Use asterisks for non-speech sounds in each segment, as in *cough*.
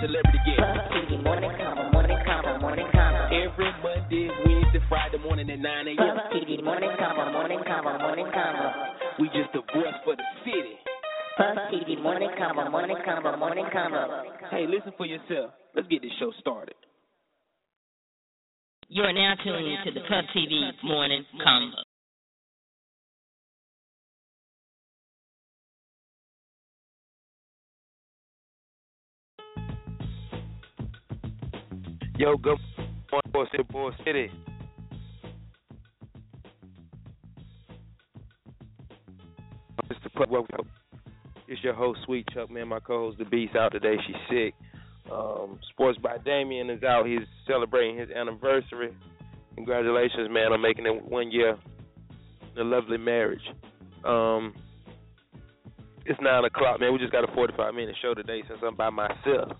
Celebrity Guest. Puff TV morning convo, morning convo, morning convo. Every Monday, Wednesday, Friday morning at 9 a.m. Puff TV morning convo, morning convo, morning convo. We just the voice for the city. Puff TV morning convo, morning convo, morning convo. Hey, listen for yourself. Let's get this show started. You are now tuning to the Puff TV Morning Convo. Yo, good morning, Bull City, Bull City. Mr. Puck, welcome. It's your host, Sweet Chuck, man. My co-host, The Beast, out today. She's sick. Um, Sports by Damien is out. He's celebrating his anniversary. Congratulations, man, on making it one year. A lovely marriage. Um, it's 9 o'clock, man. We just got a 45 minute show today since I'm by myself.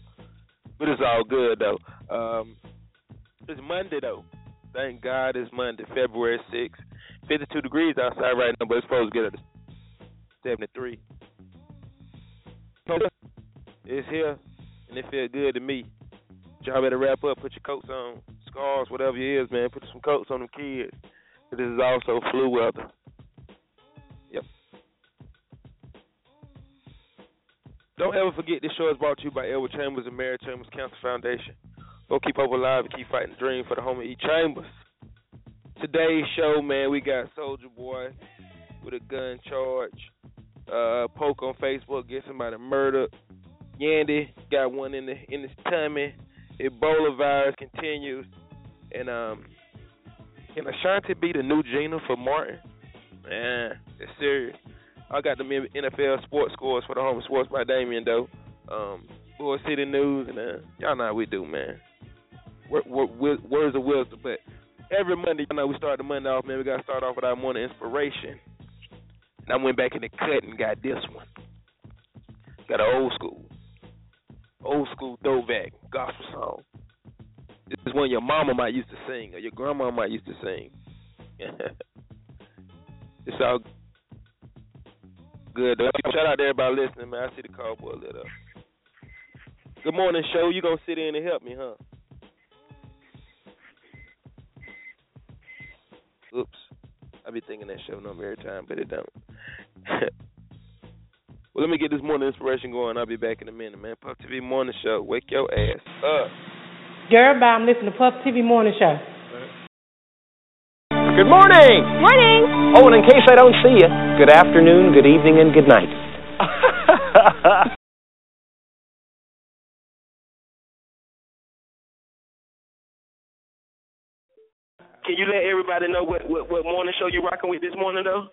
But it's all good, though. Um, it's Monday, though. Thank God it's Monday, February 6th. 52 degrees outside right now, but it's supposed to get up to 73. It's here, and it feels good to me. Y'all better wrap up, put your coats on, scarves, whatever it is, man. Put some coats on them kids. This is also flu weather. Yep. Don't ever forget this show is brought to you by Edward Chambers and Mary Chambers Cancer Foundation. Go keep hope alive and keep fighting the dream for the home of E. Chambers. Today's show, man, we got Soulja Boy with a gun charge. Uh, poke on Facebook, get somebody murdered. Yandy got one in the in his tummy. Ebola virus continues, and um, can Ashanti be the new Gina for Martin? Man, it's serious. I got the NFL sports scores for the home sports by Damien though. Um, Bull City News, and uh, y'all know how we do, man. Word, word, words of wisdom, but every Monday, you know, we start the Monday off, man. We got to start off with our morning inspiration. And I went back in the cut and got this one. Got an old school, old school throwback gospel song. This is one your mama might used to sing or your grandma might used to sing. *laughs* it's all good. Shout out to everybody listening, man. I see the cowboy lit up. Good morning, show. You gonna sit in and help me, huh? Oops. I be thinking that show number every time, but it don't. *laughs* well, let me get this morning inspiration going. I'll be back in a minute, man. Puff TV Morning Show. Wake your ass up. Girl, bye. I'm listening to Puff TV Morning Show. Good morning. Morning. Oh, and in case I don't see you, good afternoon, good evening, and good night. *laughs* Can you let everybody know what, what, what morning show you're rocking with this morning, though?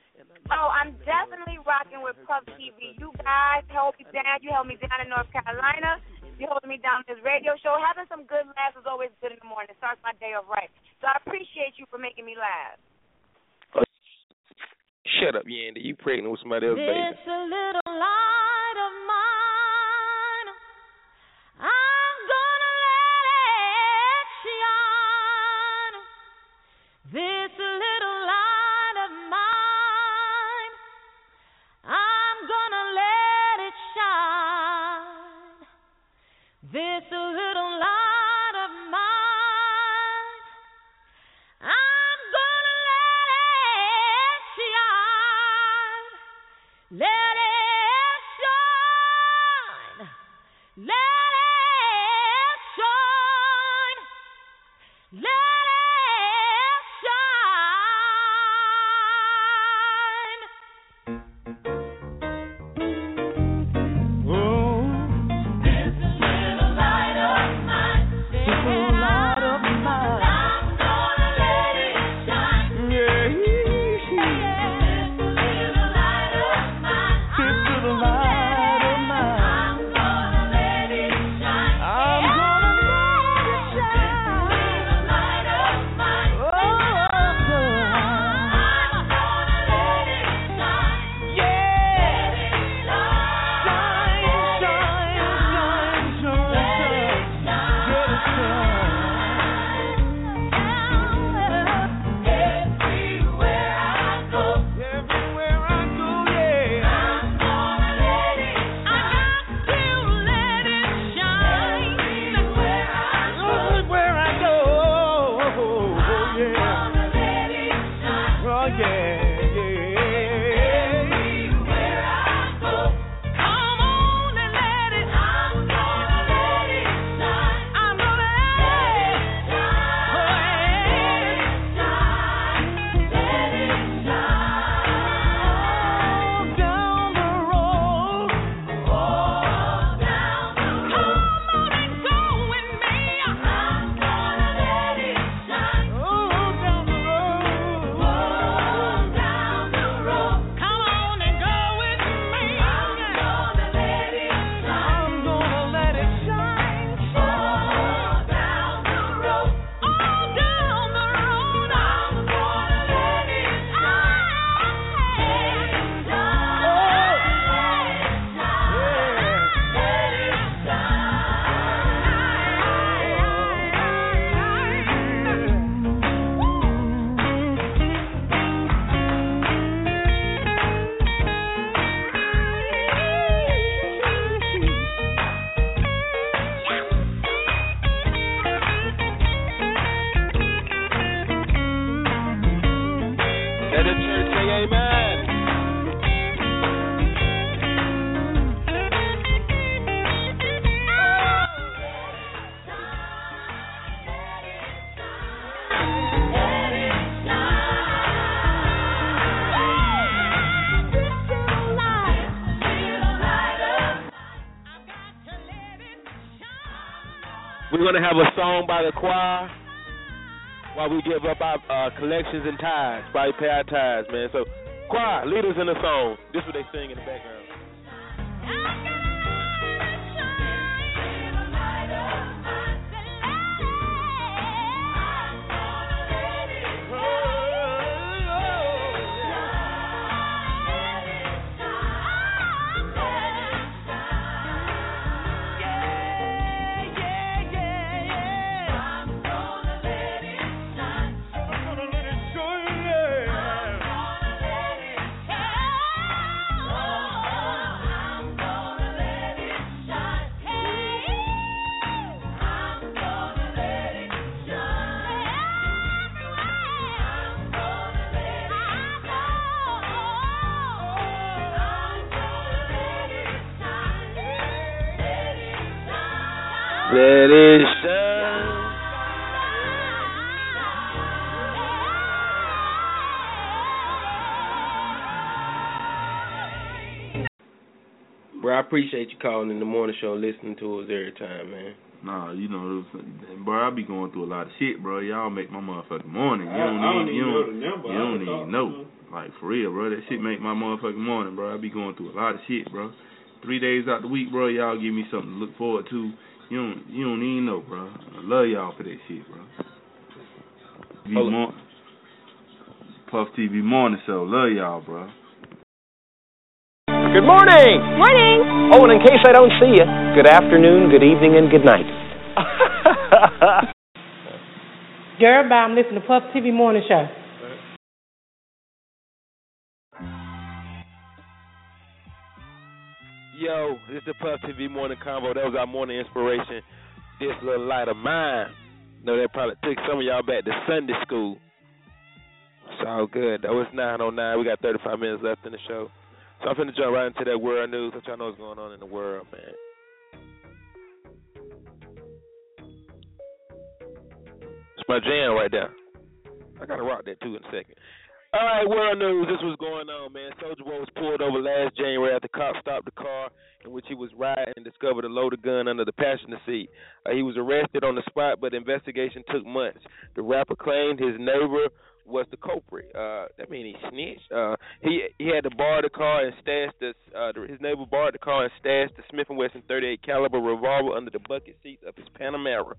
Oh, I'm definitely rocking with Puff TV. You guys held me down. You held me down in North Carolina. You holding me down in this radio show. Having some good laughs is always good in the morning. It starts my day off right. So I appreciate you for making me laugh. Oh, shut up, Yandy. You pregnant with somebody else, baby. This a little light of mine. I'm We're gonna have a song by the choir while we give up our uh, collections and ties, we pay our ties, man. So, choir, lead us in the song. This is what they sing in the background. Let it. Bro, I appreciate you calling in the morning show, listening to us every time, man. Nah, you know, bro, I be going through a lot of shit, bro. Y'all make my motherfucking morning. You I- don't I don't even you know don't, the number. you don't even talk know. Like for real, bro. That shit make my motherfucking morning, bro. I be going through a lot of shit, bro. Three days out the week, bro. Y'all give me something to look forward to. You don't, you don't even know, bro. I love y'all for that shit, bro. TV Hold mor- Puff TV morning show. Love y'all, bro. Good morning. Morning. Oh, and in case I don't see you, good afternoon, good evening, and good night. *laughs* Girl, bye. I'm listening to Puff TV Morning Show. Yo, this is the Puff TV morning convo. That was our morning inspiration. This little light of mine. know that probably took some of y'all back to Sunday school. It's all good. That was 909. We got 35 minutes left in the show. So I'm finna jump right into that world news. Let y'all know what's going on in the world, man. It's my jam right there. I gotta rock that too in a second. All right, world news. This was going on, man. Soulja Boy was pulled over last January after cops stopped the car in which he was riding and discovered a loaded gun under the passenger seat. Uh, he was arrested on the spot, but the investigation took months. The rapper claimed his neighbor was the culprit. Uh, that means he snitched. Uh, he he had to borrow the car and stash the, uh, his neighbor borrowed the car and stashed the Smith and Wesson 38 caliber revolver under the bucket seats of his Panamera.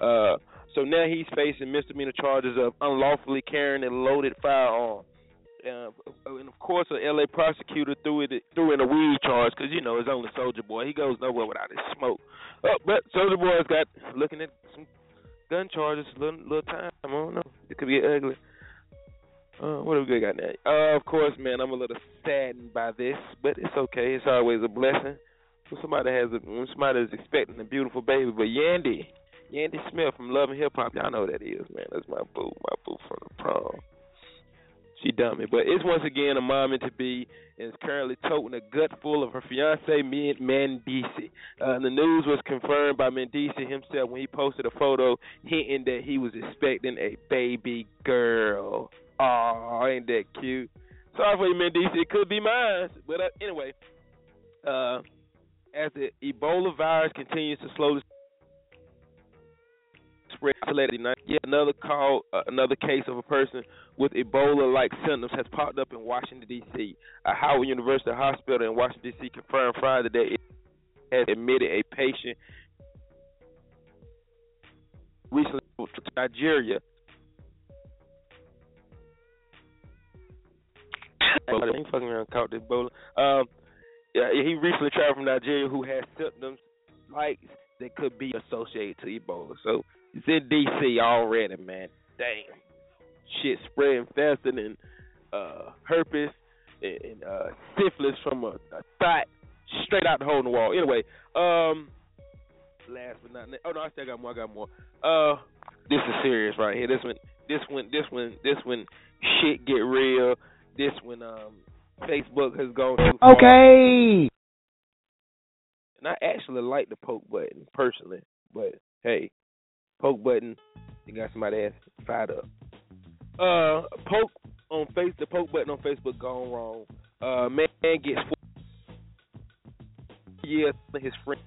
Uh, so now he's facing misdemeanor charges of unlawfully carrying a loaded firearm. Uh, and of course, a LA prosecutor threw it threw in a weed charge because you know it's only Soulja Boy. He goes nowhere without his smoke. Uh, but Soulja Boy's got looking at some gun charges, little little time. I don't know. It could be ugly. Uh, what have we got now? Uh, of course, man, I'm a little saddened by this, but it's okay. It's always a blessing when somebody has a when somebody is expecting a beautiful baby. But Yandy, Yandy Smith from Love and Hip Hop, y'all know who that is, man. That's my boo, my boo from the prom. She me, but it's once again a moment to be, and is currently toting a gut full of her fiance Mendeecees. Uh, the news was confirmed by Mendeecees himself when he posted a photo hinting that he was expecting a baby girl. Oh, ain't that cute? Sorry for you, Mendeecees. It could be mine, but uh, anyway, uh, as the Ebola virus continues to slowly spread yet another call, uh, another case of a person with Ebola-like symptoms has popped up in Washington D.C. A Howard University hospital in Washington D.C. confirmed Friday that it has admitted a patient recently to Nigeria. Ain't fucking around caught this Ebola. Um, yeah, he recently traveled from Nigeria who has symptoms like that could be associated to Ebola. So it's in DC already, man. Damn. Shit spreading faster than uh, herpes and, and uh, syphilis from a, a thought straight out the hole in the wall. Anyway, um, last but not oh no, I still got more. I got more. Uh, this is serious right here. This one, this one, this one, this one. Shit get real. This one, um, Facebook has gone too far. Okay. And I actually like the poke button personally, but hey, poke button, you got somebody ass fired up. Uh, poke on face the poke button on Facebook gone wrong. Uh, man gets four years his friend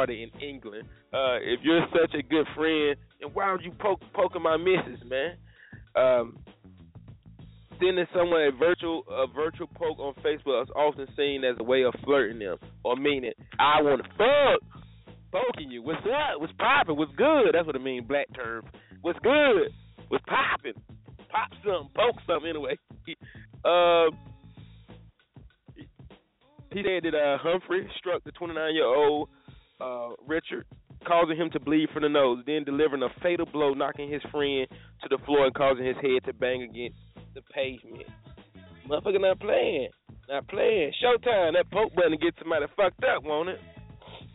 party in England. Uh, if you're such a good friend, then why would you poke poking my missus, man? Um, sending someone a virtual a virtual poke on Facebook is often seen as a way of flirting them or meaning I want to fuck. Poking you. What's up? What's popping? What's good? That's what I mean, black term. What's good? What's popping? Pop something, poke something anyway. Um, *laughs* he said that uh, Humphrey struck the 29 year old uh, Richard, causing him to bleed from the nose, then delivering a fatal blow, knocking his friend to the floor and causing his head to bang against the pavement. Motherfucker not playing. Not playing. Showtime. That poke button gets somebody fucked up, won't it?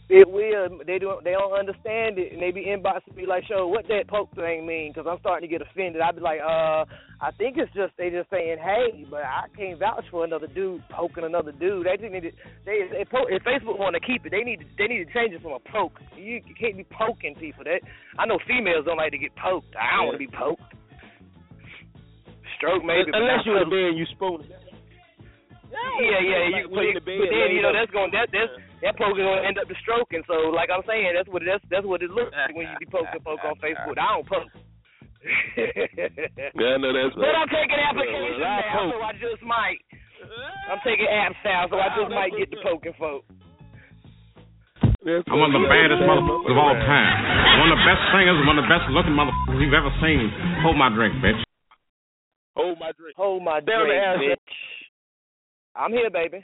It will. They don't. They don't understand it, and they be inboxing me like, "Show what that poke thing mean?" Because I'm starting to get offended. I'd be like, "Uh, I think it's just they just saying hey, but I can't vouch for another dude poking another dude. They just need to. They if, if Facebook want to keep it, they need to. They need to change it from a poke. You, you can't be poking people. That I know females don't like to get poked. I don't want to be poked. Stroke maybe, but Unless you're in bed you spoon. Yeah, yeah, you can put it, but then you know that's going that that's that poke is gonna end up the stroking. So like I'm saying, that's what that's that's what it looks like when you be poking poke on Facebook. I don't poke. Yeah, I know that's *laughs* But right. I'm taking applications Well, I now, poke. so I just might. I'm taking apps now, so I just might get the poking folk. I'm one of the baddest motherfuckers of all time. One of the best singers, one of the best looking motherfuckers you've ever seen. Hold my drink, bitch. Hold my drink. Hold my Stay drink, bitch. I'm here, baby.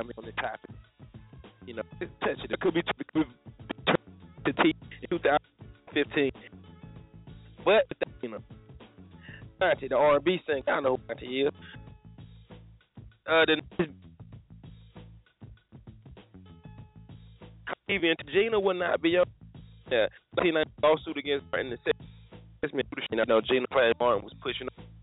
I mean, on the topic. You know, it's touching. It could be to, T in 2015. But, you know, Monty, the R&B singer, I know who Monty is. Uh, the even Gina would not be on. Yeah, 1990 lawsuit against Martin and I know Gina Martin was pushing. Taking,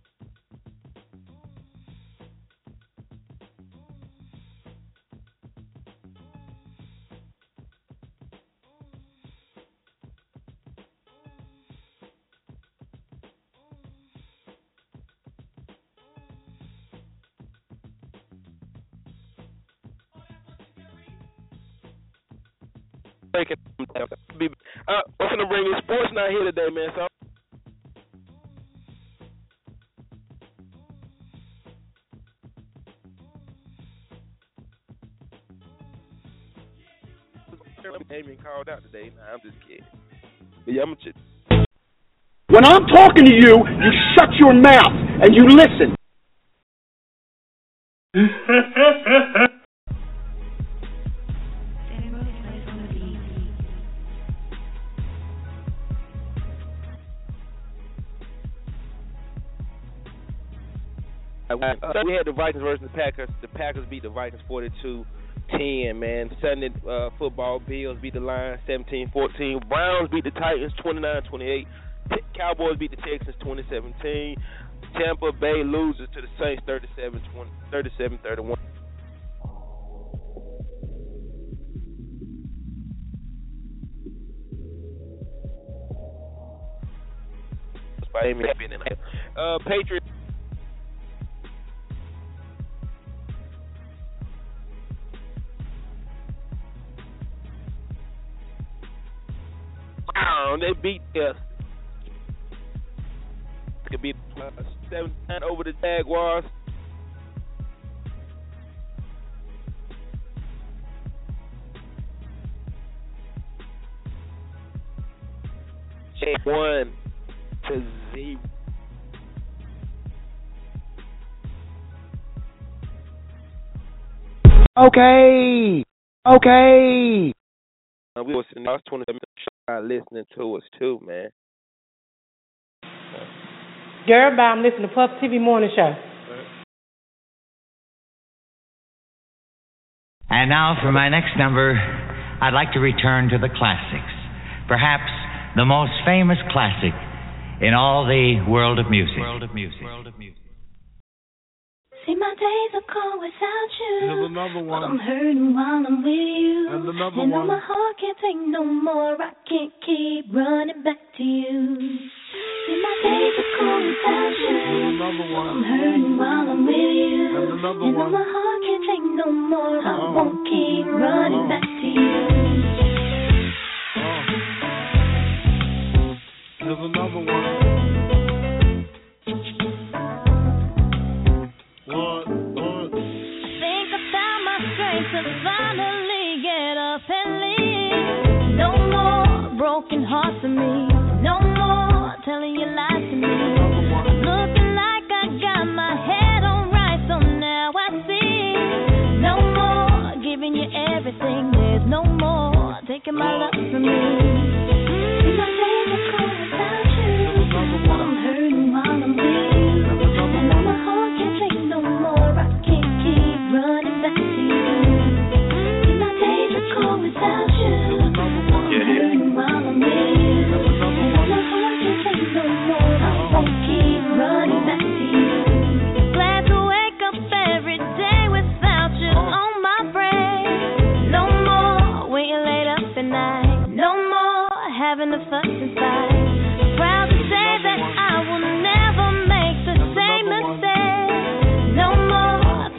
here today, man. So I'm just kidding. When I'm talking to you, you shut your mouth and you listen. We had the Vikings versus the Packers. The Packers beat the Vikings 42-10, man. Sunday uh, football, Bills beat the Lions 17-14. Browns beat the Titans 29-28. Cowboys beat the Texans 2017. Tampa Bay loses to the Saints 37-31. Miami uh, Patriots Brown. They beat us. Could be seven over the Jaguars. One to zero. Okay. Okay. Uh, we was in the last 27 minutes listening to us too, man. Girl, bye. I'm listening to Puff TV Morning Show. And now for my next number, I'd like to return to the classics. Perhaps the most famous classic in all the world of music. World of music. World of music. See, my days are cold without you. Here's another But I'm hurting while I'm with you. And another one. my heart can't take no more, I can't keep running back to you. See, my days are cold without you. Here's another I'm hurting while I'm with you. And another one. my heart can't take no more, I Oh. won't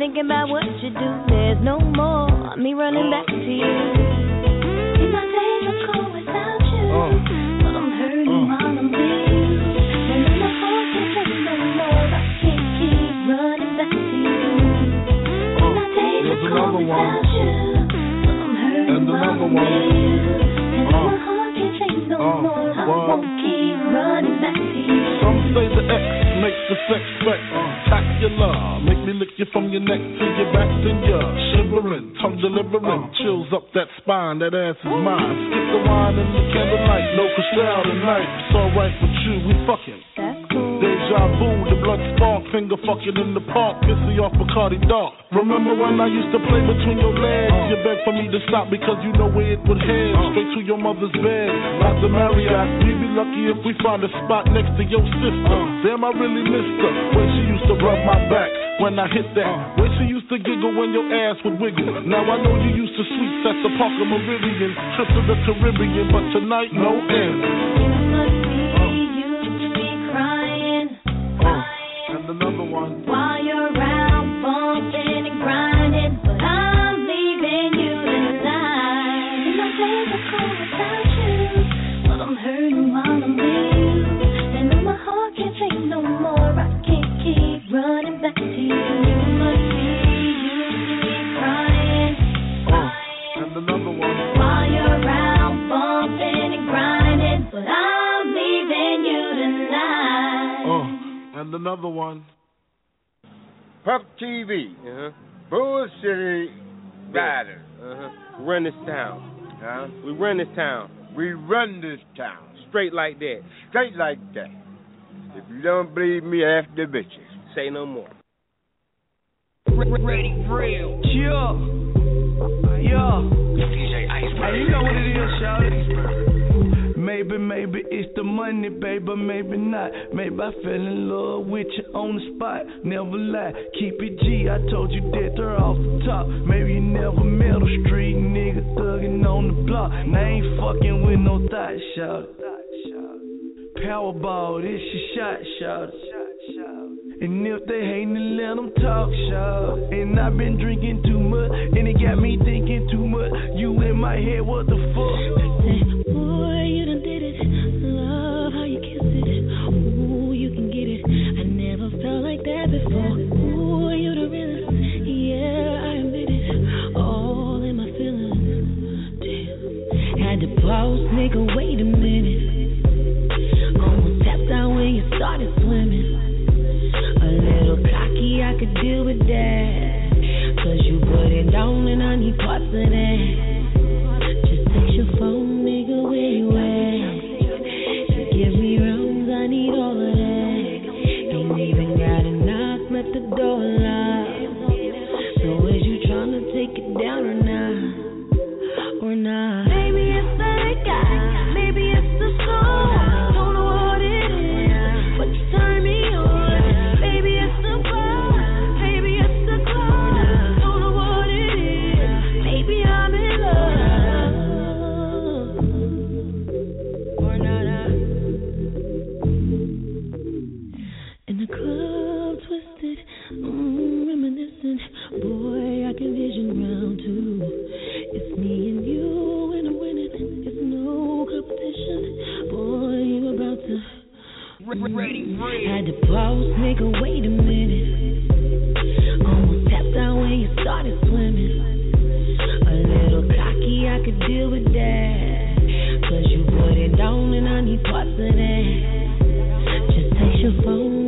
thinking about what you do. There's no more me running back to you. My days are cold without you. But I'm hurting while I'm with you. And my heart no more, I can't keep running back to you. My days are cold without you. But I'm hurting while I'm with you. And Uh. my heart can't take no Uh, more, I won't keep running back to you. Some say the X makes the sex Make me lick you from your neck to your back to your shivering, tongue delivering, chills up that spine. That ass is mine. Skip the wine and the candlelight, no crystal tonight. It's alright with you, we fucking. Deja vu, the blood spark, finger fucking in the park, pissy off Bacardi Dark. Remember when I used to play between your legs? You begged for me to stop because you know where it would head. Straight to your mother's bed, not the Marriott. We'd be lucky if we find a spot next to your sister. Damn, I really missed her when she used to rub my back when I hit that. When she used to giggle when your ass would wiggle. Now I know you used to sweets at the Parker Meridien, trip to the Caribbean, but tonight no end. Another one. Oh. Puff TV. Uh-huh. Bull City Riders. Uh-huh. Huh? We run this town. We run this town. Straight like that. Straight like that. If you don't believe me, ask the bitches. Say no more. Ready, real. Yeah. Yeah. Hey, you know what it is, shawty. Maybe, maybe it's the money, baby, maybe not. Maybe I fell in love with you on the spot. Never lie, keep it G. I told you that they're off the top. Maybe you never met a street nigga thugging on the block. And I ain't fucking with no thought, shout. Powerball, this your shot, shot. And if they hating, then let them talk, shout. And I've been drinking too much, and it got me thinking too much. You in my head, what the fuck? Boy, you done could deal with that. Cause you put it down and I need parts of that. Just take your phone,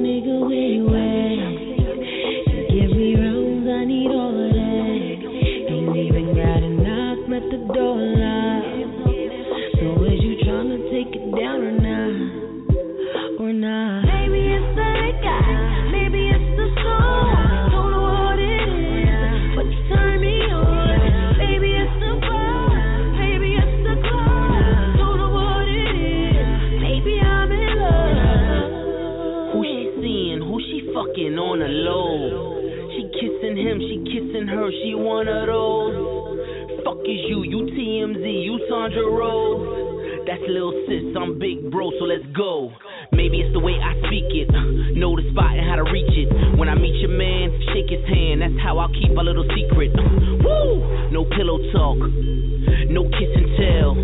200 roads. That's little sis, I'm big bro, so let's go. Maybe it's the way I speak it. Know the spot and how to reach it. When I meet your man, shake his hand. That's how I'll keep a little secret. Woo! No pillow talk, no kiss and tell.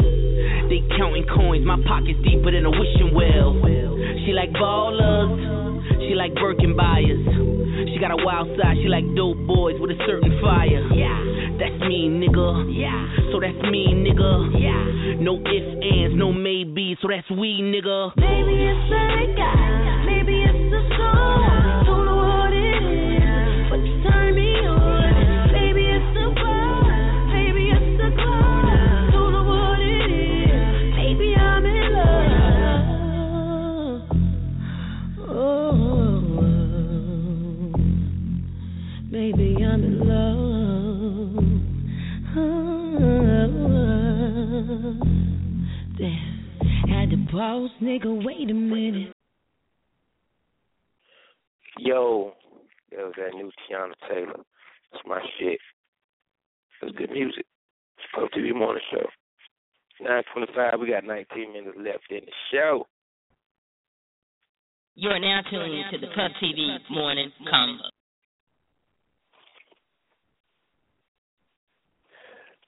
They counting coins, my pocket's deeper than a wishing well. She like ballers, she like Birkin buyers. She got a wild side, she like dope boys with a certain fire. Yeah, that's me, nigga. Yeah, so that's me, nigga. Yeah, no ifs, ands, no maybes, so that's we, nigga. Maybe it's the guy, maybe it's the song. Damn, had to pause, nigga. Wait a minute. Yo, that was that new Teyana Taylor. That's my shit. That's good music. It's Puff TV Morning Show. 925, we got 19 minutes left in the show. You are now tuning to the Puff TV Morning Convo.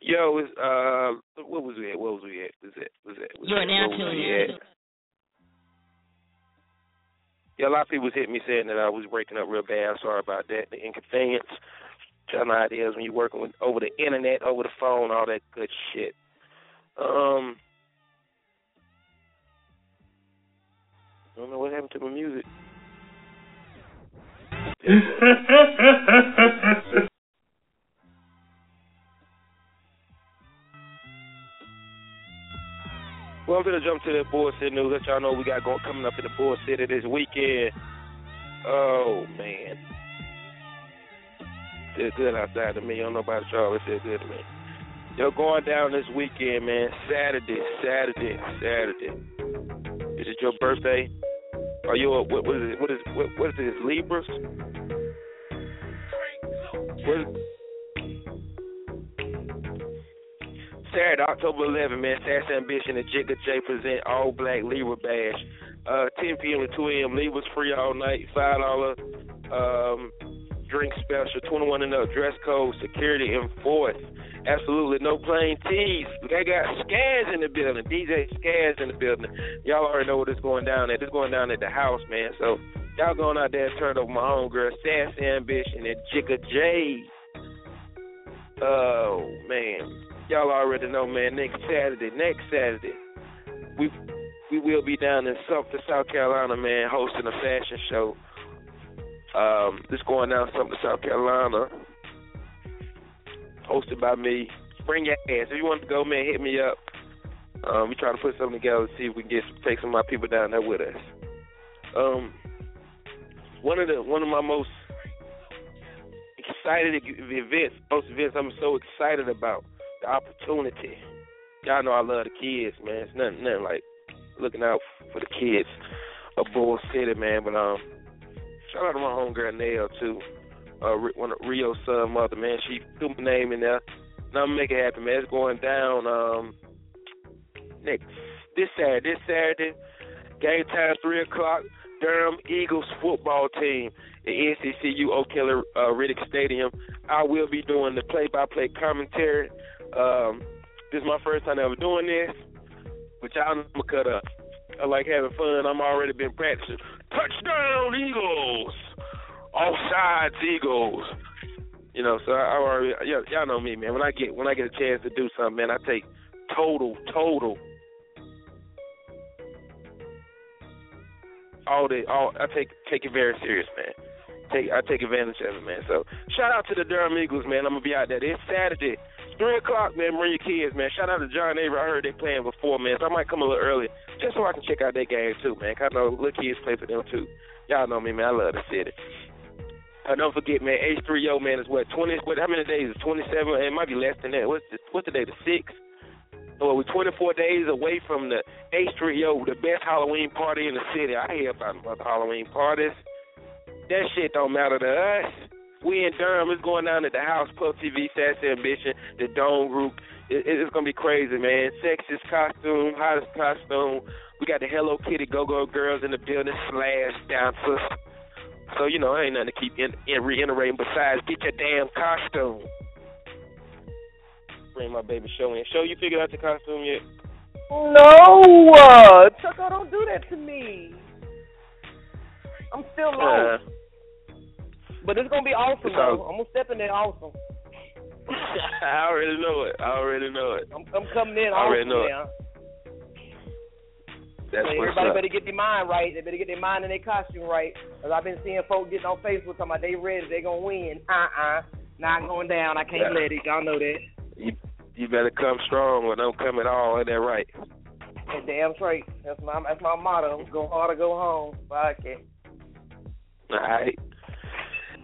Yo, it's, uh, what was we at? What was we at? Was it? Was it? Was You are it- now tuning we to at? Yeah, a lot of people was hitting me saying that I was breaking up real bad. I'm sorry about that. The inconvenience. Y'all know how it is when you're working with over the internet, over the phone, all that good shit. Um, I don't know what happened to my music. *laughs* I'm gonna jump to the Bull City news. Let y'all know we got going coming up in the Bull City this weekend. Oh man, it's good outside to me. I don't know about y'all, it feels good to me. Yo, going down this weekend, man. Saturday, Saturday, Saturday. Is it your birthday? Are you a, what, what is it? What is what, what is it? Libras? What, Saturday, October 11th, man, Sass Ambition and Jigga J present All Black Libra Bash. Uh, 10 p.m. to 2 a.m. Libras free all night. $5 um, drink special. 21 and up. Dress code. Security enforced. Absolutely no plain tees. They got Scaz in the building. DJ Scaz in the building. Y'all already know what is going down at. It's going down at the house, man. So y'all going out there and turn over my homegirl, Sass Ambition and Jigga J. Oh, man y'all already know, man. Next Saturday, next Saturday, we we will be down in Sumter, South Carolina, man, hosting a fashion show. Um, this going down Sumter, South Carolina, hosted by me. Bring your ass. If you want to go, man, hit me up. Um, we trying to put something together to see if we can get take some of my people down there with us. Um, one of the one of my most excited events, most events I'm so excited about opportunity. Y'all know I love the kids, man. It's nothing, nothing like looking out for the kids of Bull City, man. But um, shout out to my homegirl Nell too. Uh, one of Rio's son, mother, man. She threw my name in there. Now I'm make it happen, man. It's going down um next this Saturday. This Saturday, game time three o'clock. Durham Eagles football team at NCCU O'Kelly uh, Riddick Stadium. I will be doing the play-by-play commentary. Um, this is my first time ever doing this, but y'all know I'm cut up. I like having fun. I'm already been practicing touchdown Eagles, offsides Eagles. You know, so I already y'all, y'all know me, man. When I get when I get a chance to do something, man, I take total total all the all I take take it very serious, man. Take I take advantage of it, man. So shout out to the Durham Eagles, man. I'm gonna be out there. It's Saturday. Three o'clock, man. Bring your kids, man. Shout out to John Avery. I heard they playing before, man. So I might come a little early just so I can check out their game too, man. 'Cause I know little kids play for them too. Y'all know me, man. I love the city. Don't forget, man. H3O, man, is what twenty? What? How many days? Twenty-seven. It might be less than that. What's the, what's the day? The sixth. So we're 24 days away from the H3O, the best Halloween party in the city. I hear about, about the Halloween parties. That shit don't matter to us. We in Durham. It's going down at the house. Puff TV, Sassy Ambition, the Dome Group. It, it's gonna be crazy, man. Sexiest costume, hottest costume. We got the Hello Kitty Go Go Girls in the building, slash dancers. So you know, I ain't nothing to keep in, in reiterating besides get your damn costume. Bring my baby show in. Show you figured out the costume yet? No, uh, Chucko, don't do that to me. I'm still lost. Uh, but it's gonna be awesome, all- though. I'm gonna step in there awesome. *laughs* I already know it. I already know it. I'm, I'm coming in I already awesome know it. now. That's So everybody up. better get their mind right. They better get their mind and their costume right. Cause I've been seeing folks getting on Facebook talking about they ready, they gonna win. Uh uh Not going down. I can't Yeah. let it. Y'all know that. You you better come strong or don't come at all. Ain't that right? That damn straight. That's my that's my motto. Go hard or go home. Podcast. All right.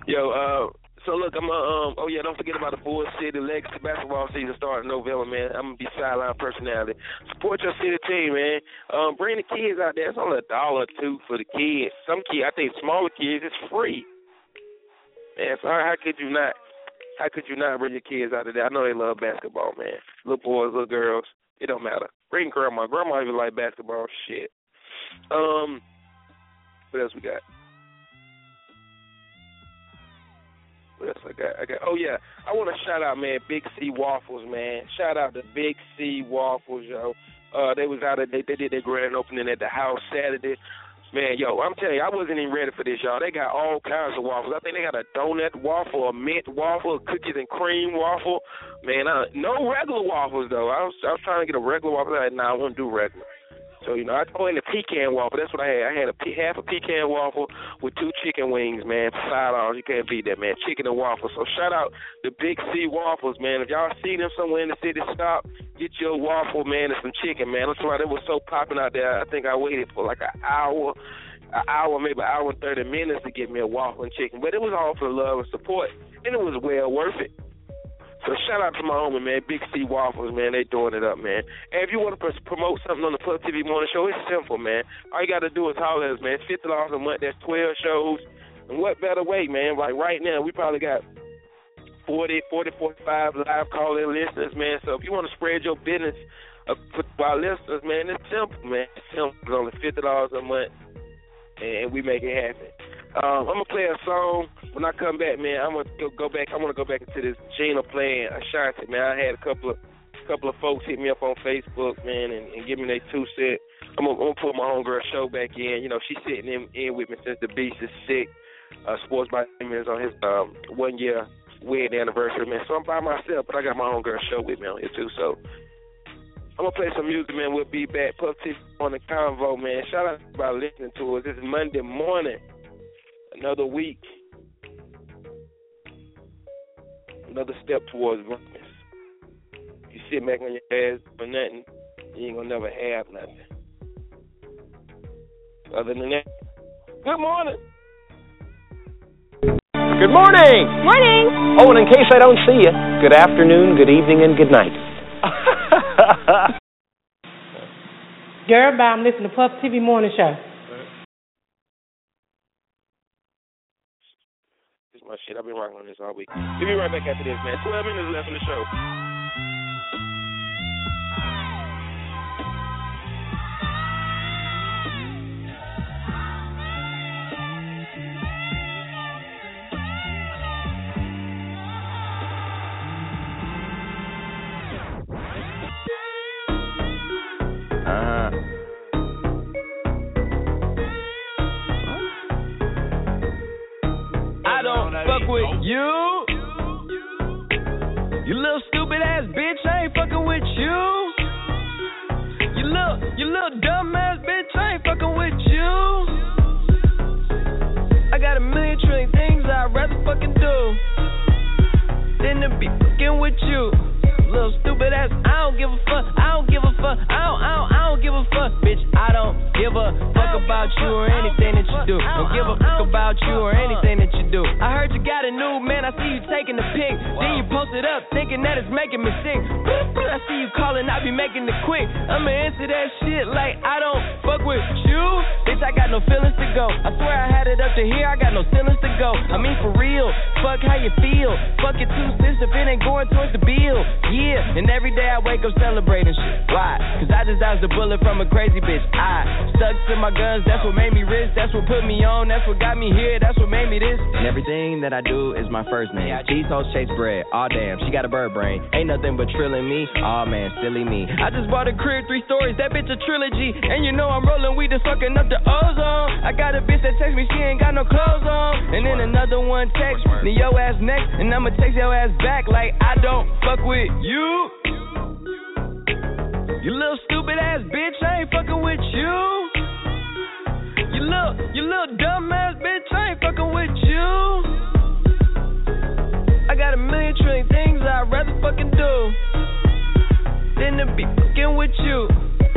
Yo, uh, so look, I'm uh, um. Oh yeah, don't forget about the Bull City Legacy basketball season starting November, man. I'm gonna be sideline personality. Support your city team, man. Um, bring the kids out there. It's only a dollar or two for the kids. Some kids, I think smaller kids, it's free. Man, so how, how could you not? How could you not bring your kids out of there? I know they love basketball, man. Little boys, little girls, it don't matter. Bring grandma. Grandma even like basketball. Shit. Um, what else we got? What else I got? I got. Oh yeah, I want to shout out, man, Big C Waffles, man. Shout out to Big C Waffles, yo. Uh, they was out. Of, they they did their grand opening at the house Saturday. Man, yo, I'm telling you, I wasn't even ready for this, y'all. They got all kinds of waffles. I think they got a donut waffle, a mint waffle, a cookies and cream waffle. Man, uh, no regular waffles though. I was I was trying to get a regular waffle. I said, nah, I won't do regular. So you know, I went a pecan waffle. That's what I had. I had a pe- half a pecan waffle with two chicken wings, man. Five dollars. You can't beat that, man. Chicken and waffle. So shout out the Big C Waffles, man. If y'all see them somewhere in the city, stop. Get your waffle, man, and some chicken, man. That's why it was so popping out there. I think I waited for like an hour, an hour, maybe an hour and thirty minutes to get me a waffle and chicken. But it was all for love and support, and it was well worth it. So shout out to my homie, man, Big C Waffles, man. They doing it up, man. And if you want to pr- promote something on the Puff TV Morning Show, it's simple, man. All you got to do is holler at us, man. It's fifty dollars a month. That's twelve shows. And what better way, man? Like right now, we probably got 40, 40, 45 live call-in listeners, man. So if you want to spread your business uh, for our listeners, man, it's simple, man. It's simple. It's only fifty dollars a month, and we make it happen. Um, I'm gonna play a song. When I come back, man, I'm gonna go, go back. I want to go back into this Gina playing Ashanti, man. I had a couple of couple of folks hit me up on Facebook, man, and, and give me their two cent. I'm gonna, I'm gonna put my homegirl show back in. You know, she's sitting in, in with me since the beast is sick. Uh, Sports by is on his um, one year wedding anniversary, man. So I'm by myself, but I got my homegirl show with me on here too. So I'm gonna play some music, man. We'll be back. Puff T on the convo, man. Shout out to everybody listening to us. It's Monday morning. Another week. Another step towards greatness. You sit back on your ass for nothing, you ain't gonna never have nothing. Other than that, good morning. Good morning. Morning. Oh, and in case I don't see you, good afternoon, good evening, and good night. *laughs* Girl, bye. I'm listening to Puff TV Morning Show. This is my shit. I've been rocking on this all week. We'll be right back after this, man. 12 minutes left in the show. Stuck to my guns, that's what made me rich. That's what put me on, that's what got me here, that's what made me this. And everything that I do is my first name. Cheese toast chase bread. Aw damn, she got a bird brain. Ain't nothing but trilling me. Aw man, silly me. I just bought a crib, three stories, that bitch a trilogy. And you know I'm rolling weed and fucking up the ozone. I got a bitch that text me, she ain't got no clothes on. And then another one text me, yo ass next, and I'ma text your ass back like I don't fuck with you. You little stupid ass bitch, I ain't fucking with you. Little, you little dumb ass bitch, I ain't fucking with you. I got a million trillion things I'd rather fucking do than to be fucking with you.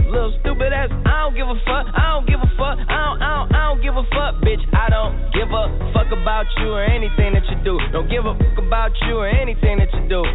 Little stupid ass, I don't give a fuck, I don't give a fuck, I don't, I don't, don't give a fuck, bitch. I don't give a fuck about you or anything that you do. Don't give a fuck about you or anything that you do.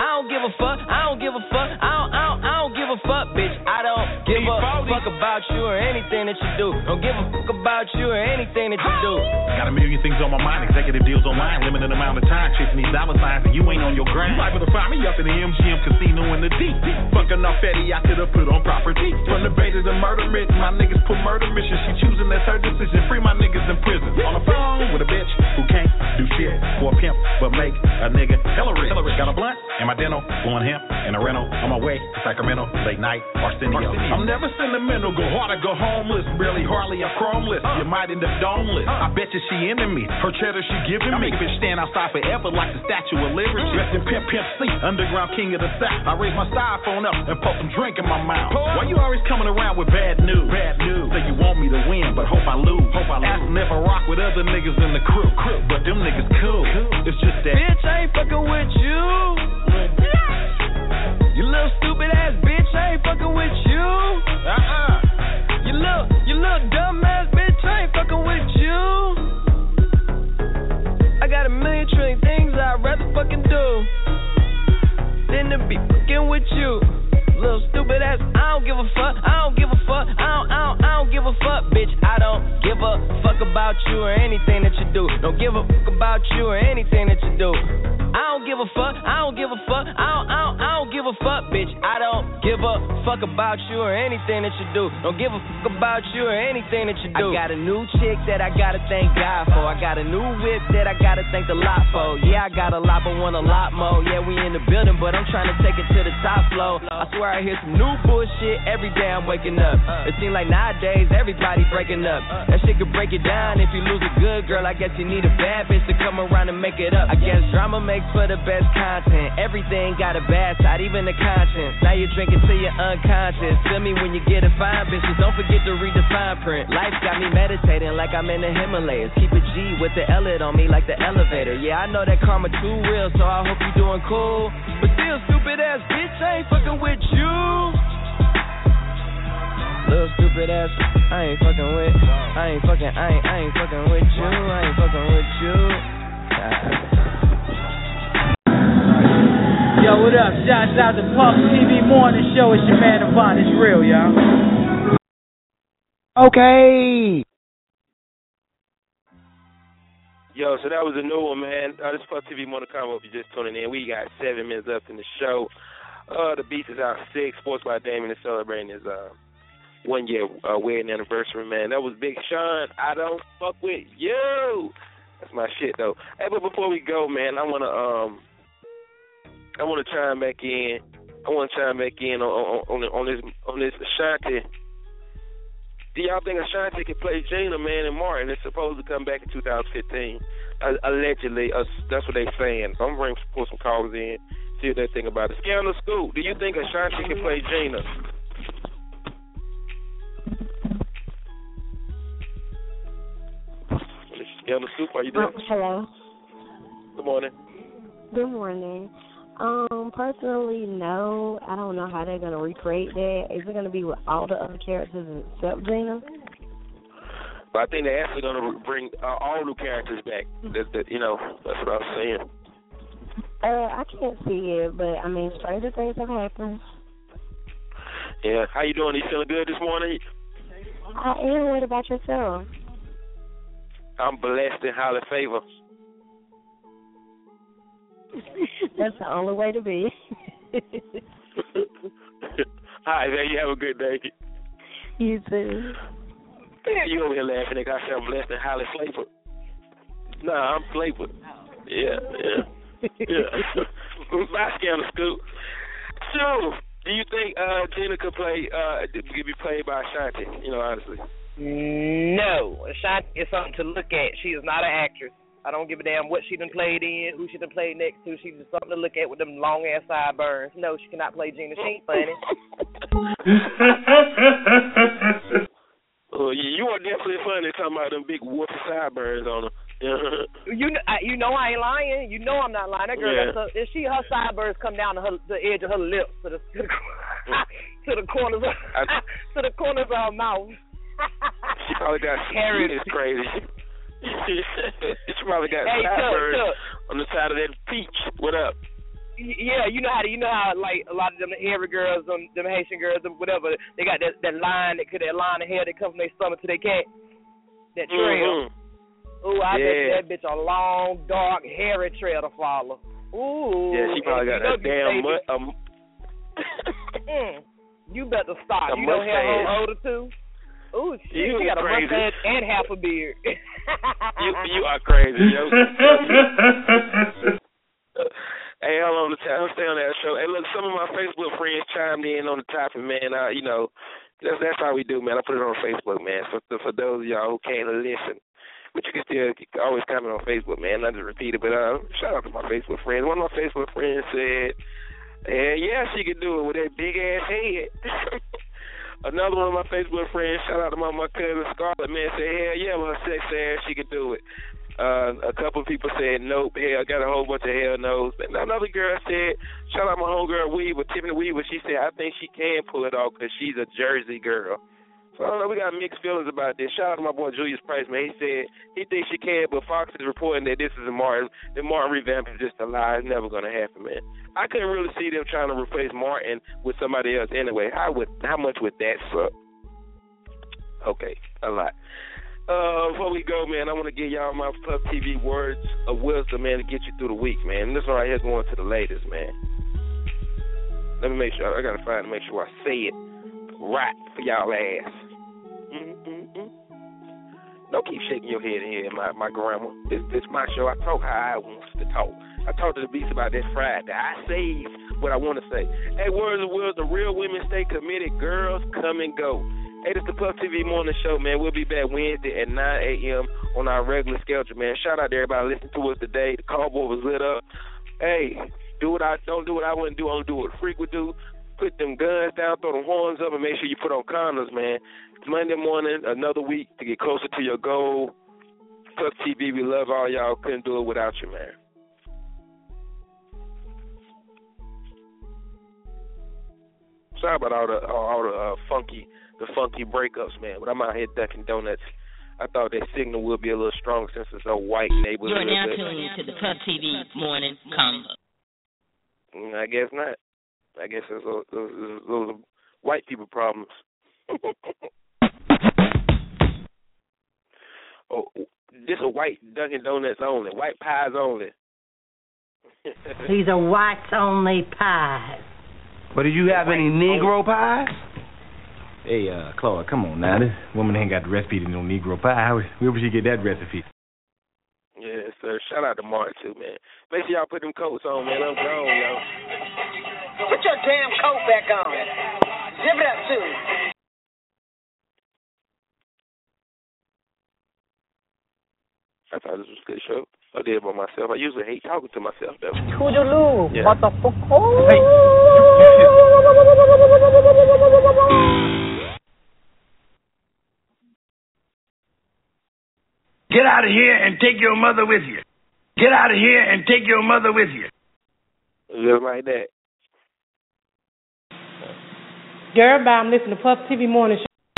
I don't give a fuck, I don't give a fuck, I don't, I don't, I don't give a fuck, bitch. I don't give a fuck about you or anything that you do. Don't give a fuck about you or anything that you do. Got a million things on my mind, executive deals online, limited amount of time, chasing these dollar signs, and you ain't on your grind. You liable to find me up in the MGM casino in the deep. Fucking off Eddie, I could have put on property. From the bait to the murder mission, my niggas put murder mission. She choosing that's her decision. And free my niggas in prison. On the phone with a bitch who can't do shit for a pimp, but make a nigga hella rich. Got a blunt in my dental, blowing hemp in a rental. On my way to Sacramento, late night, Arsenio. I'm never sentimental, go hard or go homeless. Barely, hardly, I'm chromeless. You might end up domeless. I bet you she into me. Her cheddar she giving me. I make a bitch stand outside forever like the Statue of Liberty. Mm. Dressed in pimp, pimp, sleep, underground king of the South. I raise my styrofoam up and put some drink in my mouth. Why you always coming around with bad news? Bad news. Say you want me to win, but hope I lose. Hope I lose. Asking if I rock with other niggas in the crew. crew. But them niggas cool. It's just that. Bitch, I ain't fucking with you. You little stupid ass bitch, I ain't fucking with you. Uh-uh. You little, you little dumb ass bitch, I ain't fucking with you. I got a million trillion things I'd rather fucking do than to be fucking with you. Little stupid ass, I don't give a fuck, I don't give a fuck, I don't, I don't, I don't give a fuck, bitch. I don't give a fuck about you or anything that you do. Don't give a fuck about you or anything that you do. I don't give a fuck, I don't give a fuck, I don't, I don't, I don't give a fuck, bitch. I don't give a fuck about you or anything that you do. Don't give a fuck about you or anything that you do. I got a new chick that I gotta thank God for. I got a new whip that I gotta thank the lot for. Yeah, I got a lot, but want a lot more. Yeah, we in the building, but I'm trying to take it to the top floor. I swear I hear some new bullshit every day I'm waking up. It seems like nowadays everybody breaking up. That shit could break it down if you lose a good girl. I guess you need a bad bitch to come around and make it up. I guess drama makes for the best content. Everything got a bad side, even the conscience. Now you're drinking till you're unconscious. Feel me when you get a fine bitches. Don't forget to read the fine print. Life got me meditating like I'm in the Himalayas. Keep a G with the L on me like the elevator. Yeah, I know that karma too real, so I hope you're doing cool. But still, stupid ass bitch, I ain't fucking with you. Little stupid ass, I ain't fucking with. I ain't fucking, I ain't, I ain't fucking with you. I ain't fucking with you. Yo, what up? Shouts out to Puff TV Morning Show. It's your man Avant. It's real, y'all. Okay. Yo, so that was a new one, man. Uh, this is Puff TV Morning Convo. If you're just tuning in, we got seven minutes left in the show. Uh, the Beast is out six. Sports by Damon is celebrating his uh, one year uh, wedding anniversary, man. That was Big Sean. I don't fuck with you. That's my shit though. Hey, but before we go, man, I wanna um, I wanna chime back in. I wanna chime back in on on, on, on this on this Ashanti. Do y'all think Ashanti can play Gina, man, and Martin? It's supposed to come back in 2015. uh, allegedly, uh, that's what they saying. So I'm bring pull some calls in, see what they think about it. Scandal Scoop, do you think Ashanti can play Gina? Scandal Scoop, are you there? Uh, hello. Good morning. Good morning. Um, personally, no. I don't know how they're gonna recreate that. Is it gonna be with all the other characters except Gina? But I think they're actually going to bring uh, all new characters back. That, that you know, that's what I was saying. Uh, I can't see it, but I mean, stranger things have happened. Yeah. How you doing? You feeling good this morning? I am. What about yourself? I'm blessed and highly favored. *laughs* That's the only way to be. *laughs* All right, man. You have a good day. you too. You over here laughing at I said I'm blessed and highly flavored. Nah, I'm flavored. Yeah, yeah. Yeah. *laughs* My scandal scoop. So, do you think uh Gina could play uh could be played by Ashanti, you know, honestly? No. Ashanti is something to look at. She is not an actress. I don't give a damn what she done played in, who she done played next to. She's just something to look at with them long ass sideburns. No, she cannot play Gina. She ain't funny. *laughs* Oh, yeah, you are definitely funny talking about them big wolf sideburns on her. You kn- I- you know I ain't lying. You know I'm not lying. That girl, Yeah. so, if she her sideburns come down to her the edge of her lips to the *laughs* to the, to the *laughs* corners of, *laughs* to the corners of her mouth. She probably got Harry. It's crazy. she probably got Hey, sideburns Chuck. on the side of that peach. What up? Yeah, you know how you know how like a lot of them hairy girls, them them Haitian girls, them whatever, they got that that line that could that line of hair that comes from their stomach to their cat, that trail. Mhm. Ooh, I Yeah. bet that bitch a long, dark, hairy trail to follow. Ooh. Yeah, she probably got you know that you damn saving- mut. Um, Mm. You better stop. A you know hair mustache. on older too. Ooh, shit, You she got a crazy. mustache and half a beard. *laughs* you you are crazy, yo. *laughs* hey, hold on, the I'm stay on that show. Hey, look, some of my Facebook friends chimed in on the topic, man. Uh, you know, that's that's how we do, man. I put it on Facebook, man. For for those of y'all who can't listen, but you can still can always comment on Facebook, man. Not to repeat it, but uh, shout out to my Facebook friends. One of my Facebook friends said, "Yeah, yeah, she could do it with that big ass head." *laughs* Another one of my Facebook friends, shout out to my my cousin Scarlett, man, said, hell yeah, with her sex ass, she could do it. Uh, a couple of people said nope. Hell, got a whole bunch of hell no's. And another girl said, shout out my homegirl Weaver, Tiffany Weaver. She said, I think she can pull it off because she's a Jersey girl. I don't know. We got mixed feelings about this. Shout out to my boy Julius Price, man. He said he thinks she can, but Fox is reporting that this is a Martin. The Martin revamp is just a lie. It's never gonna happen, man. I couldn't really see them trying to replace Martin with somebody else anyway. How would how much would that suck? Okay, a lot. Uh, before we go, man, I want to give y'all my Puff TV words of wisdom, man, to get you through the week, man. This one right here going to the latest, man. Let me make sure. I gotta find to make sure I say it right for y'all ass. Don't keep shaking your head here, my my grandma. This this my show. I talk how I want to talk. I talked to the beast about that Friday. I save what I want to say. Hey, words of the Real women stay committed. Girls come and go. Hey, this is the Puff TV Morning Show, man. We'll be back Wednesday at 9 a.m. on our regular schedule, man. Shout out to everybody listening to us today. The callboy was lit up. Hey, do what I don't do what I wouldn't do. Only do what a freak would do. Put them guns down, throw them horns up, and make sure you put on condoms, man. It's Monday morning, another week to get closer to your goal. Puff TV, we love all y'all. Couldn't do it without you, man. Sorry about all the all, all the uh, funky the funky breakups, man. But I'm out here Dunkin' Donuts. I thought that signal would be a little strong since it's a white neighborhood. You are now tuning to the Puff TV Morning Convo. Mm, I guess not. I guess those those, those, those are white people problems. *laughs* oh, this a white Dunkin' Donuts only, white pies only. *laughs* These are whites only pies. But do you have any Negro pies? Hey, uh, Claude, come on now. This woman ain't got the recipe to no Negro pie. How, where would she get that recipe? Yes, sir. Shout out to Mark too, man. Make sure y'all put them coats on, man. I'm grown, yo. Put your damn coat back on. Zip it up, too. I thought this was a good show. I did it by myself. I usually hate talking to myself though. Toodaloo, Yeah. motherfucker. Get out of here and take your mother with you. Get out of here and take your mother with you. Just like that. Girl. I'm listening to Puff TV Morning Show.